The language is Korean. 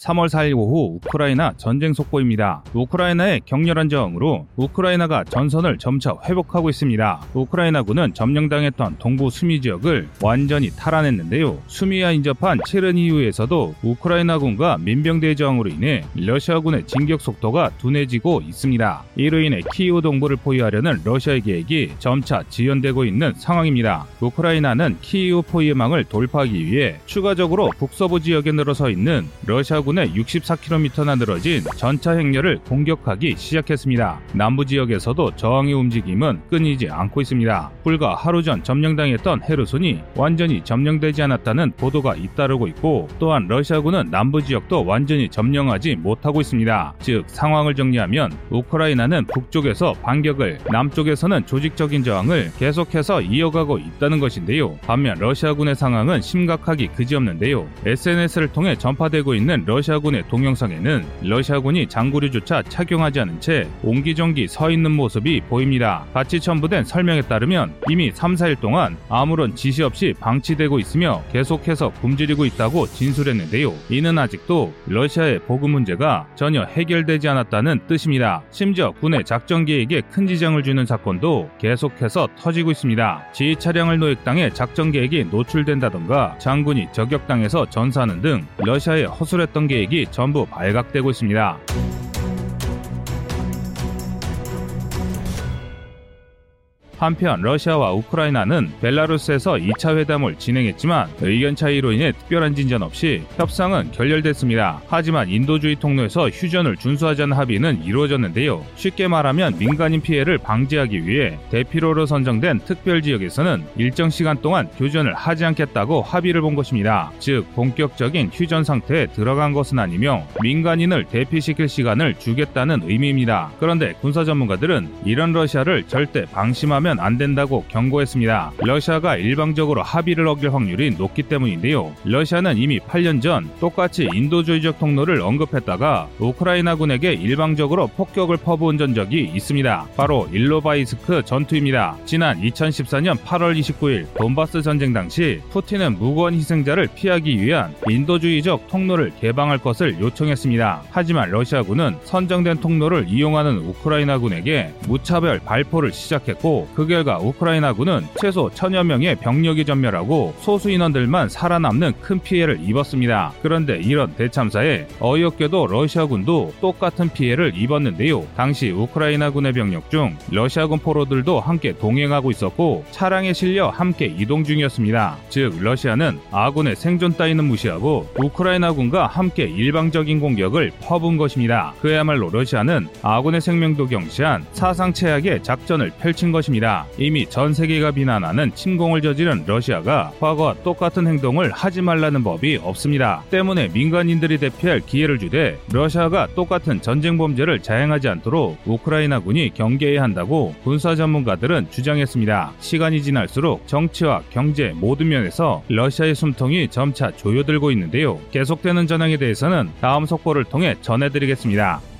3월 4일 오후 우크라이나 전쟁 속보입니다. 우크라이나의 격렬한 저항으로 우크라이나가 전선을 점차 회복하고 있습니다. 우크라이나군은 점령당했던 동부 수미 지역을 완전히 탈환했는데요. 수미와 인접한 체르니우에서도 우크라이나군과 민병대 저항으로 인해 러시아군의 진격 속도가 둔해지고 있습니다. 이로 인해 키이우 동부를 포위하려는 러시아의 계획이 점차 지연되고 있는 상황입니다. 우크라이나는 키이우 포위망을 돌파하기 위해 추가적으로 북서부 지역에 늘어서 있는 러시아 러시아군의 64km나 늘어진 전차 행렬을 공격하기 시작했습니다. 남부 지역에서도 저항의 움직임은 끊이지 않고 있습니다. 불과 하루 전 점령당했던 헤르손이 완전히 점령되지 않았다는 보도가 잇따르고 있고 또한 러시아군은 남부 지역도 완전히 점령하지 못하고 있습니다. 즉 상황을 정리하면 우크라이나는 북쪽에서 반격을 남쪽에서는 조직적인 저항을 계속해서 이어가고 있다는 것인데요. 반면 러시아군의 상황은 심각하기 그지없는데요. SNS를 통해 전파되고 있는 러시아군의 동영상에는 러시아군이 장구류조차 착용하지 않은 채 옹기종기 서 있는 모습이 보입니다. 같이 첨부된 설명에 따르면 이미 3, 4일 동안 아무런 지시 없이 방치되고 있으며 계속해서 굶주리고 있다고 진술했는데요. 이는 아직도 러시아의 보급 문제가 전혀 해결되지 않았다는 뜻입니다. 심지어 군의 작전 계획에 큰 지장을 주는 사건도 계속해서 터지고 있습니다. 지휘 차량을 노획당해 작전 계획이 노출된다던가 장군이 저격당해서 전사하는 등 러시아의 허술했던 계획이 전부 발각되고 있습니다. 한편 러시아와 우크라이나는 벨라루스에서 2차 회담을 진행했지만 의견 차이로 인해 특별한 진전 없이 협상은 결렬됐습니다. 하지만 인도주의 통로에서 휴전을 준수하자는 합의는 이루어졌는데요. 쉽게 말하면 민간인 피해를 방지하기 위해 대피로로 선정된 특별 지역에서는 일정 시간 동안 교전을 하지 않겠다고 합의를 본 것입니다. 즉 본격적인 휴전 상태에 들어간 것은 아니며 민간인을 대피시킬 시간을 주겠다는 의미입니다. 그런데 군사 전문가들은 이런 러시아를 절대 방심하면 하면 안 된다고 경고했습니다. 러시아가 일방적으로 합의를 어길 확률이 높기 때문인데요. 러시아는 이미 8년 전 똑같이 인도주의적 통로를 언급했다가 우크라이나군에게 일방적으로 폭격을 퍼부은 전적이 있습니다. 바로 일로바이스크 전투입니다. 지난 2014년 8월 29일 돈바스 전쟁 당시 푸틴은 무고한 희생자를 피하기 위한 인도주의적 통로를 개방할 것을 요청했습니다. 하지만 러시아군은 선정된 통로를 이용하는 우크라이나군에게 무차별 발포를 시작했고 그 결과 우크라이나군은 최소 천여 명의 병력이 전멸하고 소수 인원들만 살아남는 큰 피해를 입었습니다. 그런데 이런 대참사에 어이없게도 러시아군도 똑같은 피해를 입었는데요. 당시 우크라이나군의 병력 중 러시아군 포로들도 함께 동행하고 있었고 차량에 실려 함께 이동 중이었습니다. 즉 러시아는 아군의 생존 따위는 무시하고 우크라이나군과 함께 일방적인 공격을 퍼부은 것입니다. 그야말로 러시아는 아군의 생명도 경시한 사상 최악의 작전을 펼친 것입니다. 있습니다. 이미 전 세계가 비난하는 침공을 저지른 러시아가 과거와 똑같은 행동을 하지 말라는 법이 없습니다. 때문에 민간인들이 대피할 기회를 주되 러시아가 똑같은 전쟁 범죄를 자행하지 않도록 우크라이나군이 경계해야 한다고 군사 전문가들은 주장했습니다. 시간이 지날수록 정치와 경제 모든 면에서 러시아의 숨통이 점차 조여들고 있는데요. 계속되는 전황에 대해서는 다음 속보를 통해 전해드리겠습니다.